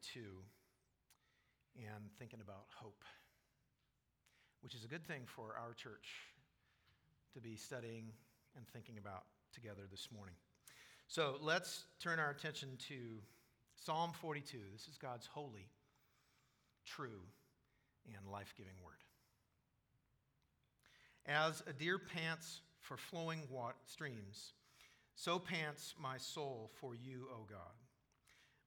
42 and thinking about hope, which is a good thing for our church to be studying and thinking about together this morning. So let's turn our attention to Psalm 42. This is God's holy, true, and life giving word. As a deer pants for flowing streams, so pants my soul for you, O God.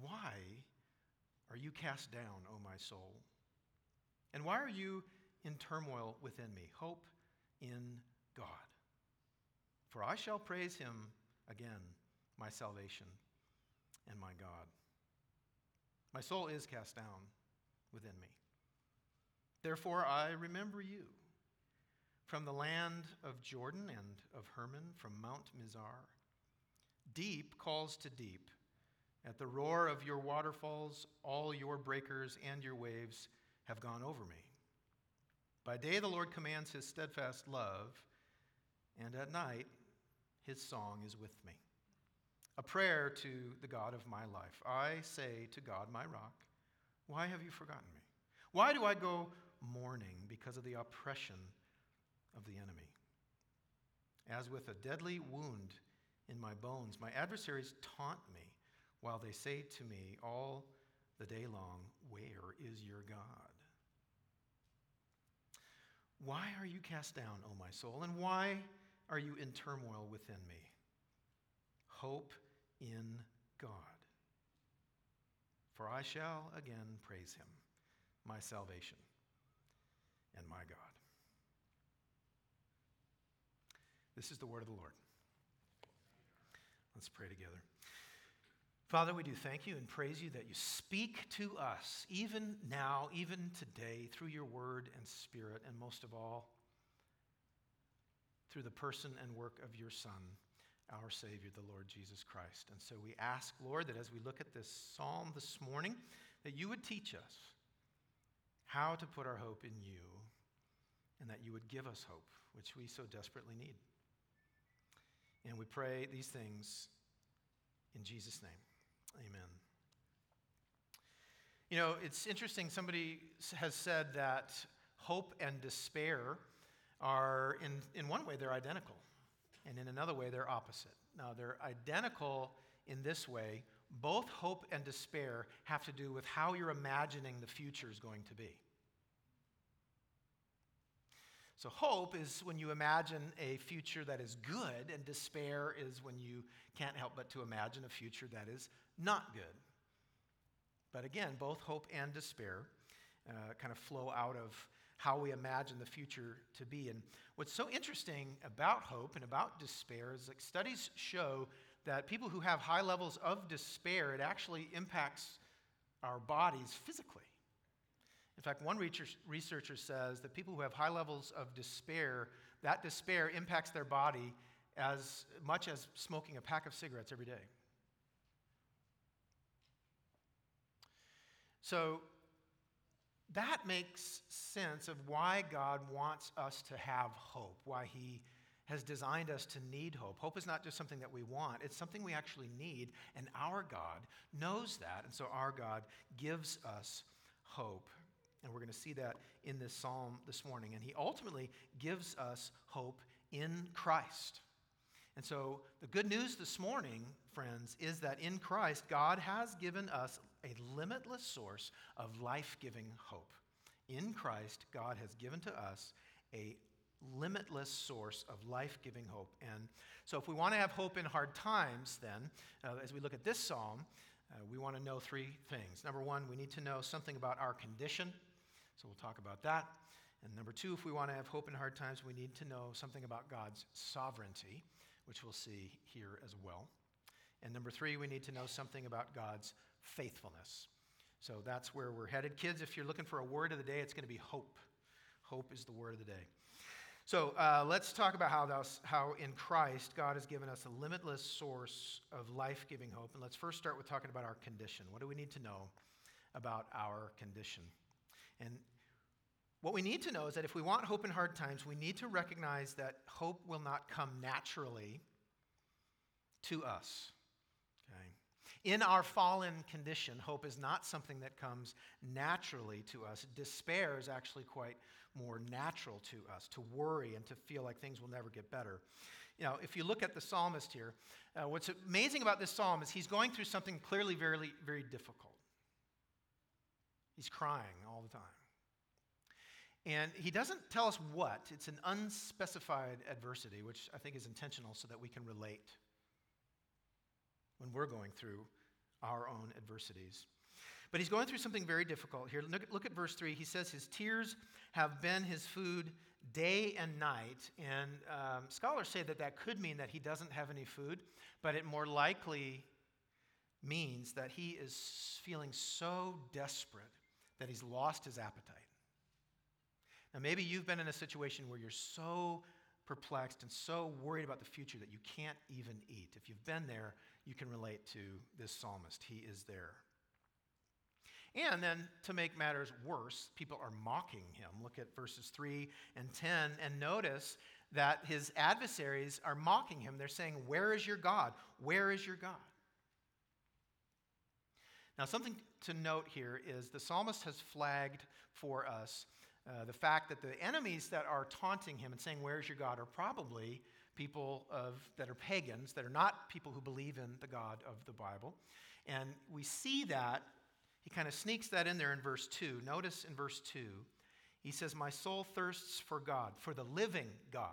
Why are you cast down, O my soul? And why are you in turmoil within me? Hope in God. For I shall praise him again, my salvation and my God. My soul is cast down within me. Therefore, I remember you from the land of Jordan and of Hermon, from Mount Mizar. Deep calls to deep. At the roar of your waterfalls, all your breakers and your waves have gone over me. By day, the Lord commands his steadfast love, and at night, his song is with me. A prayer to the God of my life. I say to God, my rock, why have you forgotten me? Why do I go mourning because of the oppression of the enemy? As with a deadly wound in my bones, my adversaries taunt me while they say to me all the day long, Where is your God? Why are you cast down, O my soul, and why are you in turmoil within me? Hope in God. For I shall again praise him, my salvation and my God. This is the word of the Lord. Let's pray together. Father, we do thank you and praise you that you speak to us, even now, even today, through your word and spirit, and most of all, through the person and work of your Son, our Savior, the Lord Jesus Christ. And so we ask, Lord, that as we look at this psalm this morning, that you would teach us how to put our hope in you, and that you would give us hope, which we so desperately need. And we pray these things in Jesus' name. Amen. You know, it's interesting. Somebody has said that hope and despair are, in, in one way, they're identical, and in another way, they're opposite. Now, they're identical in this way both hope and despair have to do with how you're imagining the future is going to be. So, hope is when you imagine a future that is good, and despair is when you can't help but to imagine a future that is not good. But again, both hope and despair uh, kind of flow out of how we imagine the future to be. And what's so interesting about hope and about despair is like studies show that people who have high levels of despair, it actually impacts our bodies physically. In fact, one researcher says that people who have high levels of despair, that despair impacts their body as much as smoking a pack of cigarettes every day. So that makes sense of why God wants us to have hope, why He has designed us to need hope. Hope is not just something that we want, it's something we actually need, and our God knows that, and so our God gives us hope. And we're going to see that in this psalm this morning. And he ultimately gives us hope in Christ. And so, the good news this morning, friends, is that in Christ, God has given us a limitless source of life giving hope. In Christ, God has given to us a limitless source of life giving hope. And so, if we want to have hope in hard times, then, uh, as we look at this psalm, uh, we want to know three things. Number one, we need to know something about our condition. So we'll talk about that. And number two, if we want to have hope in hard times, we need to know something about God's sovereignty, which we'll see here as well. And number three, we need to know something about God's faithfulness. So that's where we're headed. Kids, if you're looking for a word of the day, it's going to be hope. Hope is the word of the day. So uh, let's talk about how, those, how in Christ God has given us a limitless source of life giving hope. And let's first start with talking about our condition. What do we need to know about our condition? And what we need to know is that if we want hope in hard times, we need to recognize that hope will not come naturally to us. Okay? In our fallen condition, hope is not something that comes naturally to us. Despair is actually quite more natural to us, to worry and to feel like things will never get better. You know, if you look at the psalmist here, uh, what's amazing about this psalm is he's going through something clearly very, very difficult. He's crying all the time. And he doesn't tell us what. It's an unspecified adversity, which I think is intentional so that we can relate when we're going through our own adversities. But he's going through something very difficult here. Look, look at verse 3. He says, His tears have been his food day and night. And um, scholars say that that could mean that he doesn't have any food, but it more likely means that he is feeling so desperate that he's lost his appetite. Now, maybe you've been in a situation where you're so perplexed and so worried about the future that you can't even eat. If you've been there, you can relate to this psalmist. He is there. And then to make matters worse, people are mocking him. Look at verses 3 and 10 and notice that his adversaries are mocking him. They're saying, Where is your God? Where is your God? Now, something to note here is the psalmist has flagged for us uh, the fact that the enemies that are taunting him and saying, Where's your God? are probably people of, that are pagans, that are not people who believe in the God of the Bible. And we see that. He kind of sneaks that in there in verse 2. Notice in verse 2, he says, My soul thirsts for God, for the living God.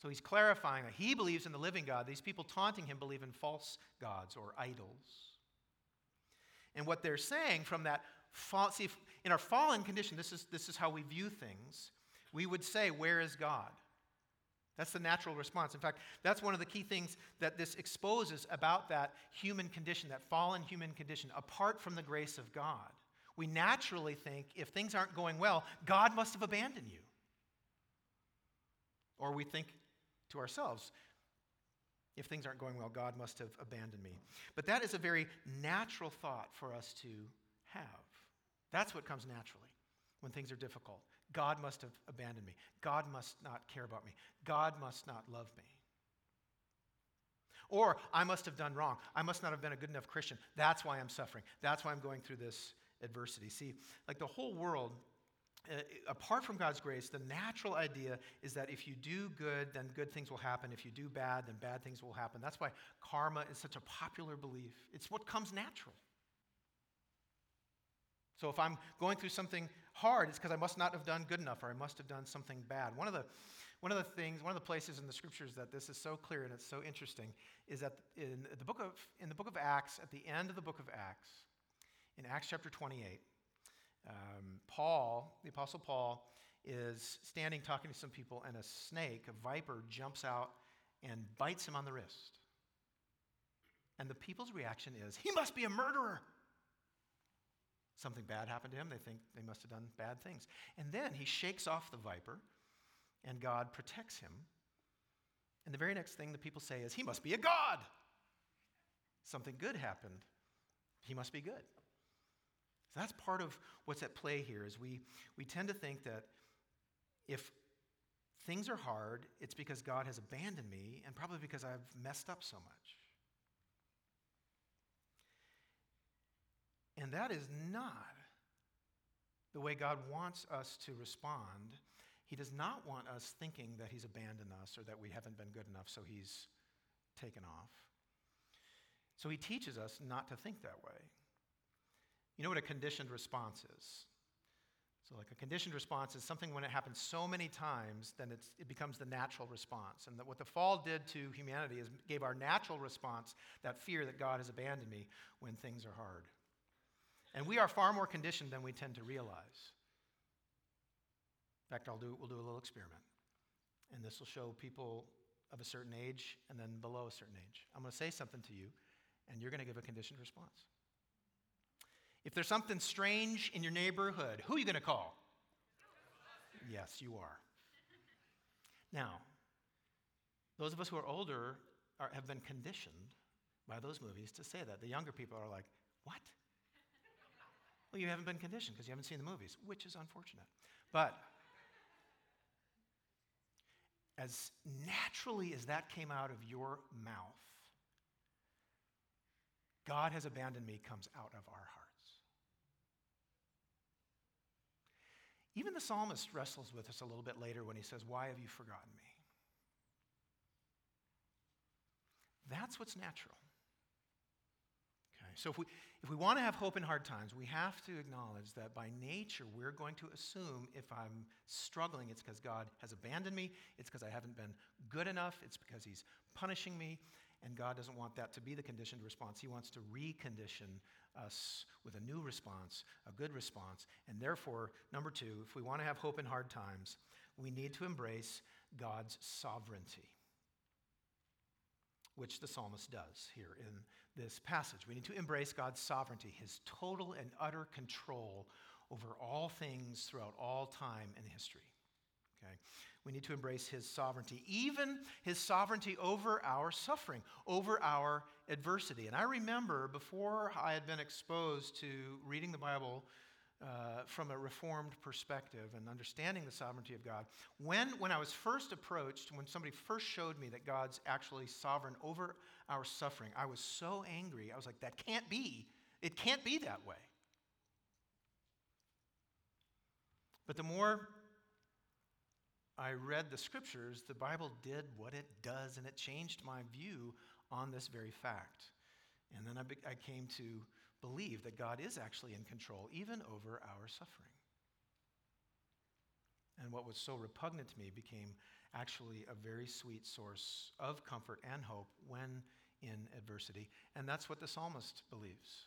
So he's clarifying that he believes in the living God. These people taunting him believe in false gods or idols. And what they're saying from that fall, see, in our fallen condition, this is, this is how we view things. We would say, Where is God? That's the natural response. In fact, that's one of the key things that this exposes about that human condition, that fallen human condition, apart from the grace of God. We naturally think if things aren't going well, God must have abandoned you. Or we think to ourselves, if things aren't going well, God must have abandoned me. But that is a very natural thought for us to have. That's what comes naturally when things are difficult. God must have abandoned me. God must not care about me. God must not love me. Or I must have done wrong. I must not have been a good enough Christian. That's why I'm suffering. That's why I'm going through this adversity. See, like the whole world, uh, apart from God's grace, the natural idea is that if you do good, then good things will happen. If you do bad, then bad things will happen. That's why karma is such a popular belief. It's what comes natural. So if I'm going through something hard, it's because I must not have done good enough or I must have done something bad. One of the one of the things, one of the places in the scriptures that this is so clear and it's so interesting is that in the book of in the book of Acts, at the end of the book of Acts, in Acts chapter 28, um, Paul, the apostle Paul, is standing talking to some people, and a snake, a viper, jumps out and bites him on the wrist. And the people's reaction is, "He must be a murderer." Something bad happened to him. They think they must have done bad things. And then he shakes off the viper, and God protects him. And the very next thing the people say is, He must be a God. Something good happened. He must be good. So that's part of what's at play here is we, we tend to think that if things are hard, it's because God has abandoned me and probably because I've messed up so much. And that is not the way God wants us to respond. He does not want us thinking that He's abandoned us or that we haven't been good enough, so He's taken off. So He teaches us not to think that way. You know what a conditioned response is? So, like a conditioned response is something when it happens so many times, then it becomes the natural response. And what the fall did to humanity is gave our natural response that fear that God has abandoned me when things are hard. And we are far more conditioned than we tend to realize. In fact, I'll do, we'll do a little experiment. And this will show people of a certain age and then below a certain age. I'm going to say something to you, and you're going to give a conditioned response. If there's something strange in your neighborhood, who are you going to call? Yes, you are. Now, those of us who are older are, have been conditioned by those movies to say that. The younger people are like, what? Well, you haven't been conditioned because you haven't seen the movies, which is unfortunate. But as naturally as that came out of your mouth, God has abandoned me comes out of our hearts. Even the psalmist wrestles with us a little bit later when he says, Why have you forgotten me? That's what's natural. So if we, if we want to have hope in hard times, we have to acknowledge that by nature we're going to assume if I'm struggling, it's because God has abandoned me, it's because I haven't been good enough, it's because He's punishing me, and God doesn't want that to be the conditioned response. He wants to recondition us with a new response, a good response. And therefore, number two, if we want to have hope in hard times, we need to embrace God's sovereignty which the psalmist does here in this passage. We need to embrace God's sovereignty, his total and utter control over all things throughout all time and history. Okay? We need to embrace his sovereignty, even his sovereignty over our suffering, over our adversity. And I remember before I had been exposed to reading the Bible uh, from a reformed perspective and understanding the sovereignty of God. When, when I was first approached, when somebody first showed me that God's actually sovereign over our suffering, I was so angry. I was like, that can't be. It can't be that way. But the more I read the scriptures, the Bible did what it does, and it changed my view on this very fact. And then I, be- I came to believe that God is actually in control, even over our suffering. And what was so repugnant to me became actually a very sweet source of comfort and hope when in adversity. And that's what the psalmist believes.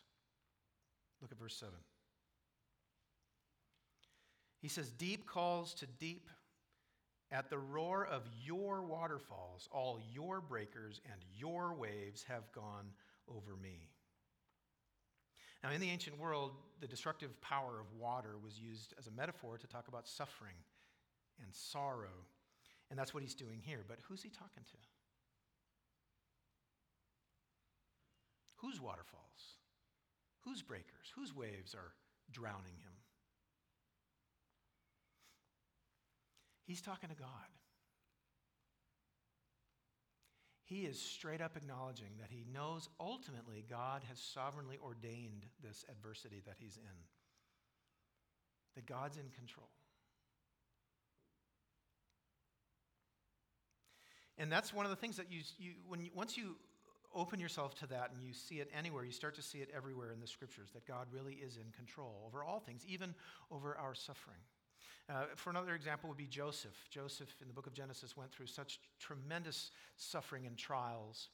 Look at verse 7. He says, Deep calls to deep. At the roar of your waterfalls, all your breakers and your waves have gone over me. Now, in the ancient world, the destructive power of water was used as a metaphor to talk about suffering and sorrow. And that's what he's doing here. But who's he talking to? Whose waterfalls? Whose breakers? Whose waves are drowning him? He's talking to God. he is straight up acknowledging that he knows ultimately God has sovereignly ordained this adversity that he's in, that God's in control. And that's one of the things that you, you when you, once you open yourself to that and you see it anywhere, you start to see it everywhere in the scriptures that God really is in control over all things, even over our suffering. Uh, for another example, would be Joseph. Joseph in the book of Genesis went through such tremendous suffering and trials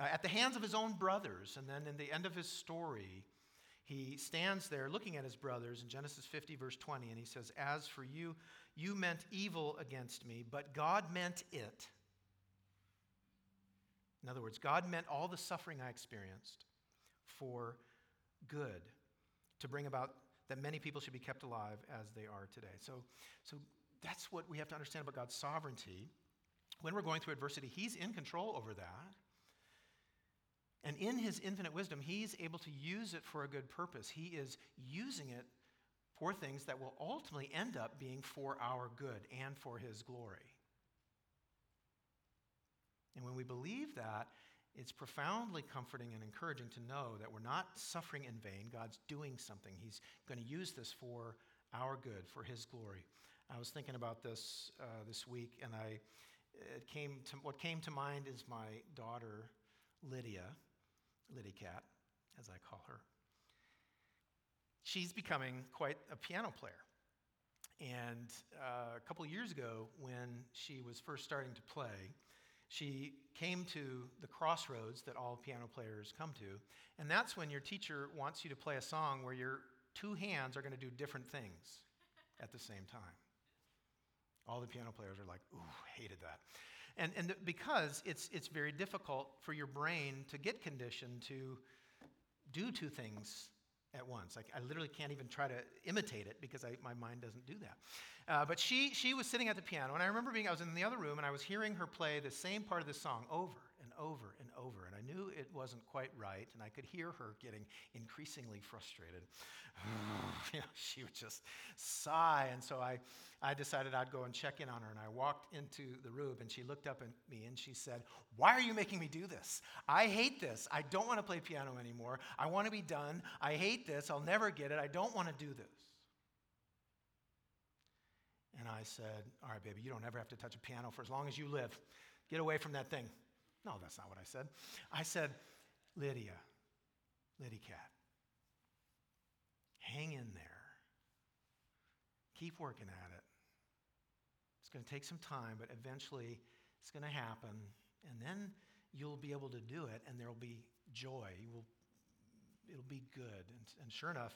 uh, at the hands of his own brothers. And then in the end of his story, he stands there looking at his brothers in Genesis 50, verse 20, and he says, As for you, you meant evil against me, but God meant it. In other words, God meant all the suffering I experienced for good, to bring about that many people should be kept alive as they are today. So, so that's what we have to understand about God's sovereignty. When we're going through adversity, He's in control over that. And in His infinite wisdom, He's able to use it for a good purpose. He is using it for things that will ultimately end up being for our good and for His glory. And when we believe that, it's profoundly comforting and encouraging to know that we're not suffering in vain. God's doing something. He's going to use this for our good, for His glory. I was thinking about this uh, this week, and I it came to what came to mind is my daughter Lydia, Liddy Cat, as I call her. She's becoming quite a piano player. And uh, a couple years ago, when she was first starting to play, she came to the crossroads that all piano players come to, and that's when your teacher wants you to play a song where your two hands are going to do different things at the same time. All the piano players are like, ooh, hated that. And, and because it's, it's very difficult for your brain to get conditioned to do two things at once. I, I, literally can't even try to imitate it because I, my mind doesn't do that. Uh, but she, she was sitting at the piano, and I remember being, I was in the other room, and I was hearing her play the same part of the song over over and over. And I knew it wasn't quite right, and I could hear her getting increasingly frustrated. you know, she would just sigh. And so I, I decided I'd go and check in on her. And I walked into the room, and she looked up at me and she said, Why are you making me do this? I hate this. I don't want to play piano anymore. I want to be done. I hate this. I'll never get it. I don't want to do this. And I said, All right, baby, you don't ever have to touch a piano for as long as you live. Get away from that thing. No, that's not what I said. I said, Lydia, Lydia Cat, hang in there. Keep working at it. It's going to take some time, but eventually it's going to happen. And then you'll be able to do it, and there will be joy. You will, it'll be good. And, and sure enough,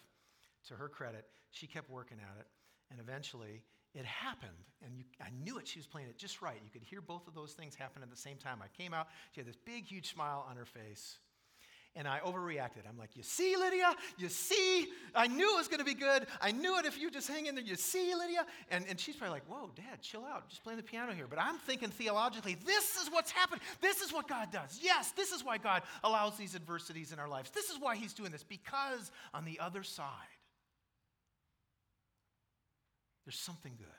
to her credit, she kept working at it. And eventually, it happened. And you, I knew it. She was playing it just right. You could hear both of those things happen at the same time. I came out. She had this big, huge smile on her face. And I overreacted. I'm like, You see, Lydia? You see? I knew it was going to be good. I knew it if you just hang in there. You see, Lydia? And, and she's probably like, Whoa, Dad, chill out. Just playing the piano here. But I'm thinking theologically, this is what's happened. This is what God does. Yes, this is why God allows these adversities in our lives. This is why He's doing this. Because on the other side, there's something good.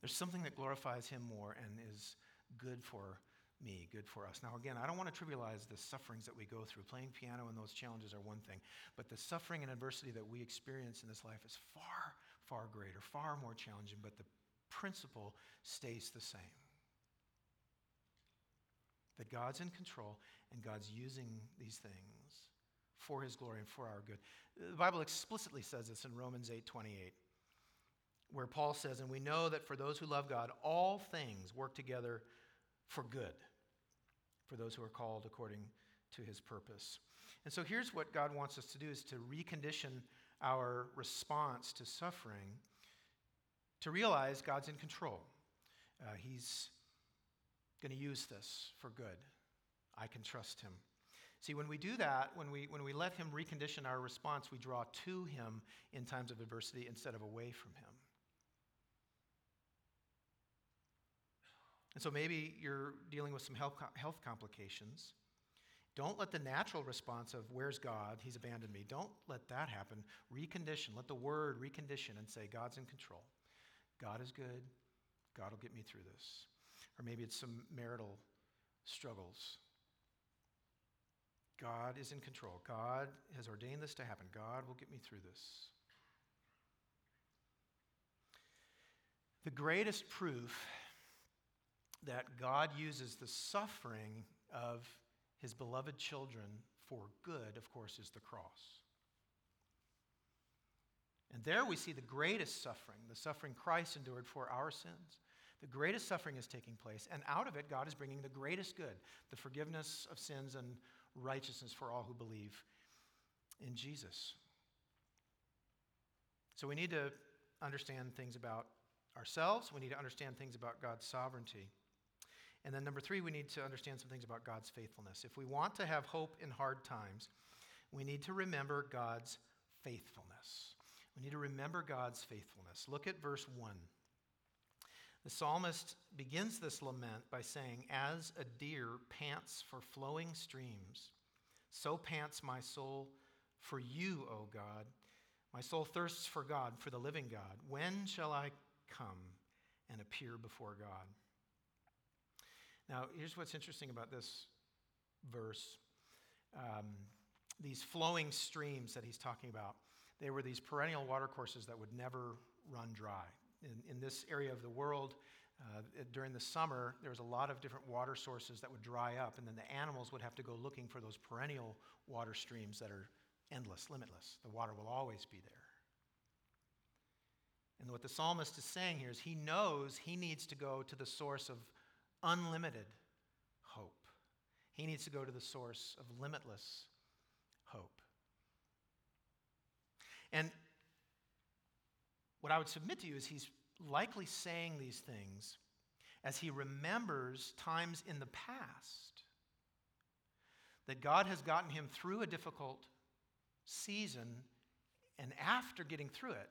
There's something that glorifies him more and is good for me, good for us. Now, again, I don't want to trivialize the sufferings that we go through. Playing piano and those challenges are one thing, but the suffering and adversity that we experience in this life is far, far greater, far more challenging, but the principle stays the same that God's in control and God's using these things for his glory and for our good. The Bible explicitly says this in Romans 8 28 where Paul says, And we know that for those who love God, all things work together for good, for those who are called according to his purpose. And so here's what God wants us to do is to recondition our response to suffering to realize God's in control. Uh, he's going to use this for good. I can trust him. See, when we do that, when we, when we let him recondition our response, we draw to him in times of adversity instead of away from him. And so maybe you're dealing with some health, health complications. Don't let the natural response of, Where's God? He's abandoned me. Don't let that happen. Recondition. Let the word recondition and say, God's in control. God is good. God will get me through this. Or maybe it's some marital struggles. God is in control. God has ordained this to happen. God will get me through this. The greatest proof that God uses the suffering of his beloved children for good, of course, is the cross. And there we see the greatest suffering, the suffering Christ endured for our sins. The greatest suffering is taking place, and out of it, God is bringing the greatest good the forgiveness of sins and righteousness for all who believe in Jesus. So we need to understand things about ourselves, we need to understand things about God's sovereignty. And then, number three, we need to understand some things about God's faithfulness. If we want to have hope in hard times, we need to remember God's faithfulness. We need to remember God's faithfulness. Look at verse 1. The psalmist begins this lament by saying, As a deer pants for flowing streams, so pants my soul for you, O God. My soul thirsts for God, for the living God. When shall I come and appear before God? Now, here's what's interesting about this verse um, these flowing streams that he's talking about, they were these perennial watercourses that would never run dry. In, in this area of the world, uh, during the summer, there was a lot of different water sources that would dry up, and then the animals would have to go looking for those perennial water streams that are endless, limitless. The water will always be there. And what the psalmist is saying here is he knows he needs to go to the source of unlimited hope. He needs to go to the source of limitless hope. And what I would submit to you is he's likely saying these things as he remembers times in the past that God has gotten him through a difficult season, and after getting through it,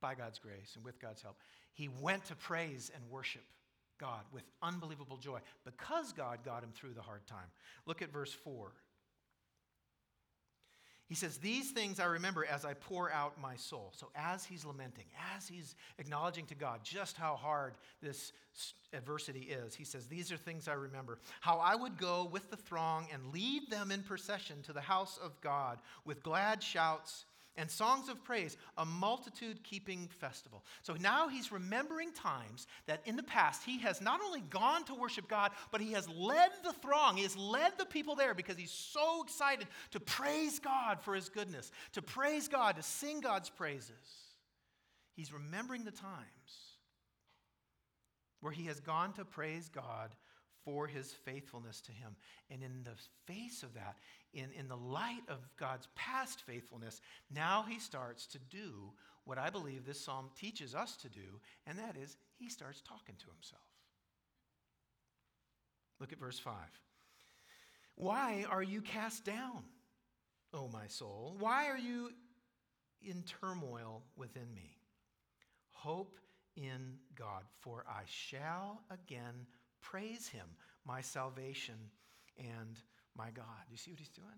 by God's grace and with God's help, he went to praise and worship God with unbelievable joy because God got him through the hard time. Look at verse 4. He says, These things I remember as I pour out my soul. So, as he's lamenting, as he's acknowledging to God just how hard this adversity is, he says, These are things I remember. How I would go with the throng and lead them in procession to the house of God with glad shouts and songs of praise, a multitude keeping festival. So now he's remembering times that in the past he has not only gone to worship God, but he has led the throng. He has led the people there because he's so excited to praise God for his goodness, to praise God, to sing God's praises. He's remembering the times where he has gone to praise God for his faithfulness to him. And in the face of that, in, in the light of God's past faithfulness, now he starts to do what I believe this psalm teaches us to do, and that is he starts talking to himself. Look at verse 5. Why are you cast down, O my soul? Why are you in turmoil within me? Hope in God, for I shall again praise him, my salvation and my God. You see what he's doing?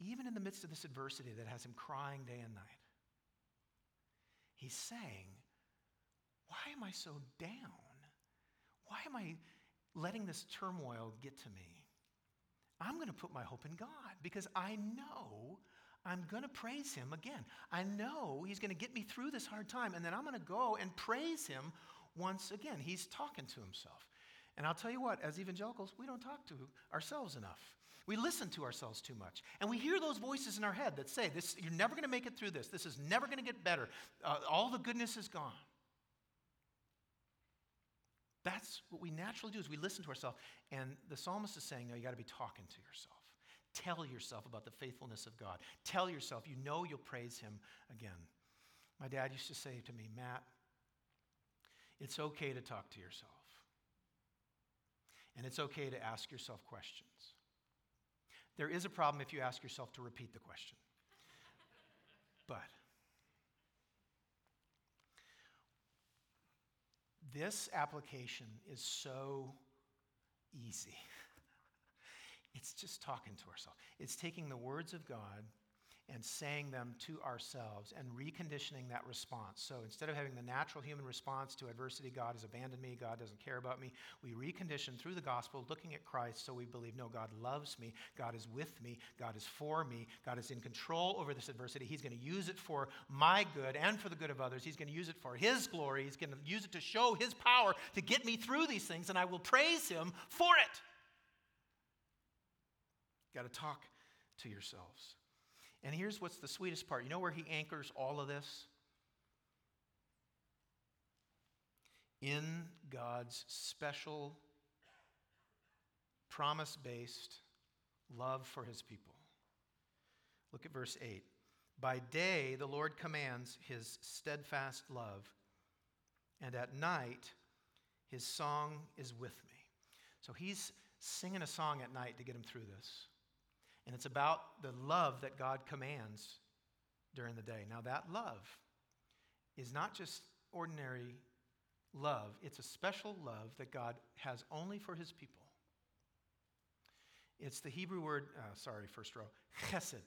Even in the midst of this adversity that has him crying day and night, he's saying, Why am I so down? Why am I letting this turmoil get to me? I'm going to put my hope in God because I know I'm going to praise him again. I know he's going to get me through this hard time, and then I'm going to go and praise him once again. He's talking to himself. And I'll tell you what, as evangelicals, we don't talk to ourselves enough. We listen to ourselves too much. And we hear those voices in our head that say, this, You're never going to make it through this. This is never going to get better. Uh, all the goodness is gone. That's what we naturally do is we listen to ourselves. And the psalmist is saying, No, you got to be talking to yourself. Tell yourself about the faithfulness of God. Tell yourself, you know you'll praise him again. My dad used to say to me, Matt, it's okay to talk to yourself. And it's okay to ask yourself questions. There is a problem if you ask yourself to repeat the question. but this application is so easy. It's just talking to ourselves. It's taking the words of God and saying them to ourselves and reconditioning that response. So instead of having the natural human response to adversity, God has abandoned me, God doesn't care about me, we recondition through the gospel, looking at Christ, so we believe, no, God loves me, God is with me, God is for me, God is in control over this adversity. He's going to use it for my good and for the good of others. He's going to use it for His glory. He's going to use it to show His power to get me through these things, and I will praise Him for it. Got to talk to yourselves. And here's what's the sweetest part. You know where he anchors all of this? In God's special, promise based love for his people. Look at verse 8. By day, the Lord commands his steadfast love, and at night, his song is with me. So he's singing a song at night to get him through this. And it's about the love that God commands during the day. Now, that love is not just ordinary love, it's a special love that God has only for his people. It's the Hebrew word, uh, sorry, first row, chesed. It's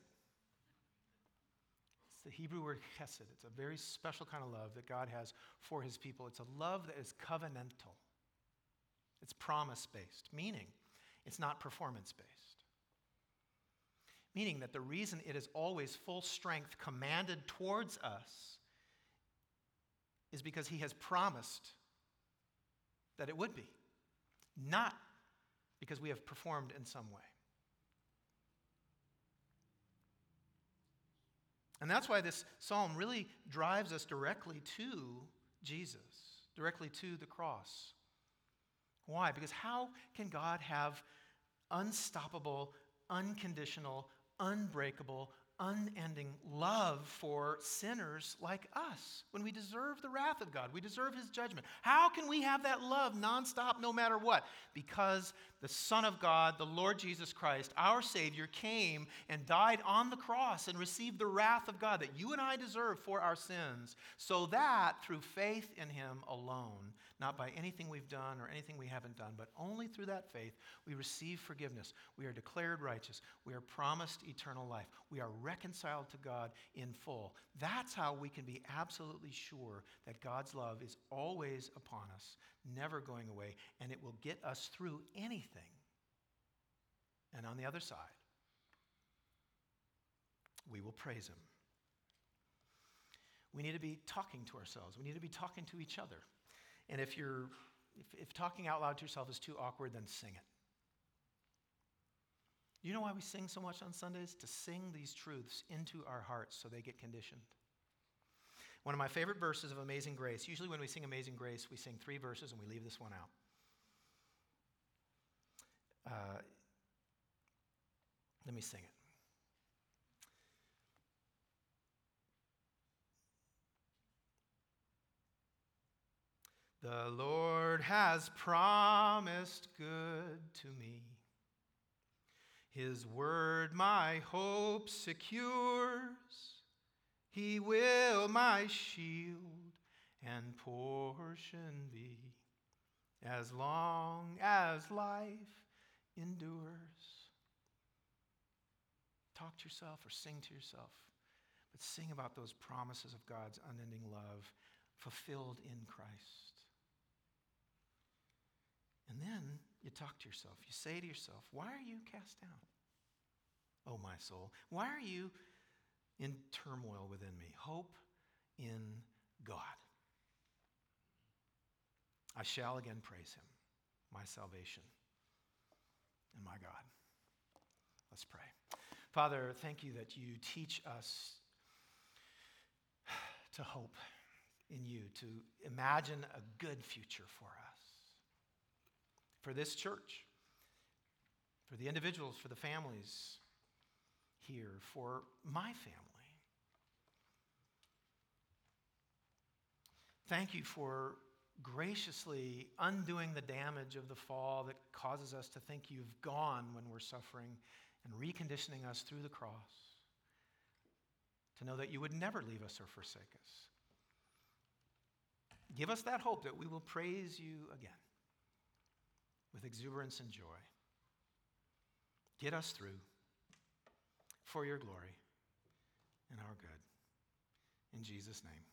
the Hebrew word chesed. It's a very special kind of love that God has for his people. It's a love that is covenantal, it's promise based, meaning it's not performance based. Meaning that the reason it is always full strength commanded towards us is because he has promised that it would be, not because we have performed in some way. And that's why this psalm really drives us directly to Jesus, directly to the cross. Why? Because how can God have unstoppable, unconditional, unbreakable, unending love for sinners like us when we deserve the wrath of God. We deserve his judgment. How can we have that love nonstop no matter what? Because the Son of God, the Lord Jesus Christ, our Savior, came and died on the cross and received the wrath of God that you and I deserve for our sins, so that through faith in him alone, not by anything we've done or anything we haven't done, but only through that faith, we receive forgiveness. We are declared righteous. We are promised eternal life. We are reconciled to God in full. That's how we can be absolutely sure that God's love is always upon us, never going away, and it will get us through anything. And on the other side, we will praise Him. We need to be talking to ourselves. We need to be talking to each other. And if you're if, if talking out loud to yourself is too awkward, then sing it. You know why we sing so much on Sundays? To sing these truths into our hearts so they get conditioned. One of my favorite verses of Amazing Grace, usually when we sing Amazing Grace, we sing three verses and we leave this one out. Uh, let me sing it. The Lord has promised good to me. His word my hope secures. He will my shield and portion be as long as life endures. Talk to yourself or sing to yourself, but sing about those promises of God's unending love fulfilled in Christ. And then you talk to yourself. You say to yourself, Why are you cast down? Oh, my soul. Why are you in turmoil within me? Hope in God. I shall again praise him, my salvation and my God. Let's pray. Father, thank you that you teach us to hope in you, to imagine a good future for us for this church, for the individuals, for the families here, for my family. Thank you for graciously undoing the damage of the fall that causes us to think you've gone when we're suffering and reconditioning us through the cross to know that you would never leave us or forsake us. Give us that hope that we will praise you again with exuberance and joy. Get us through for your glory and our good. In Jesus' name.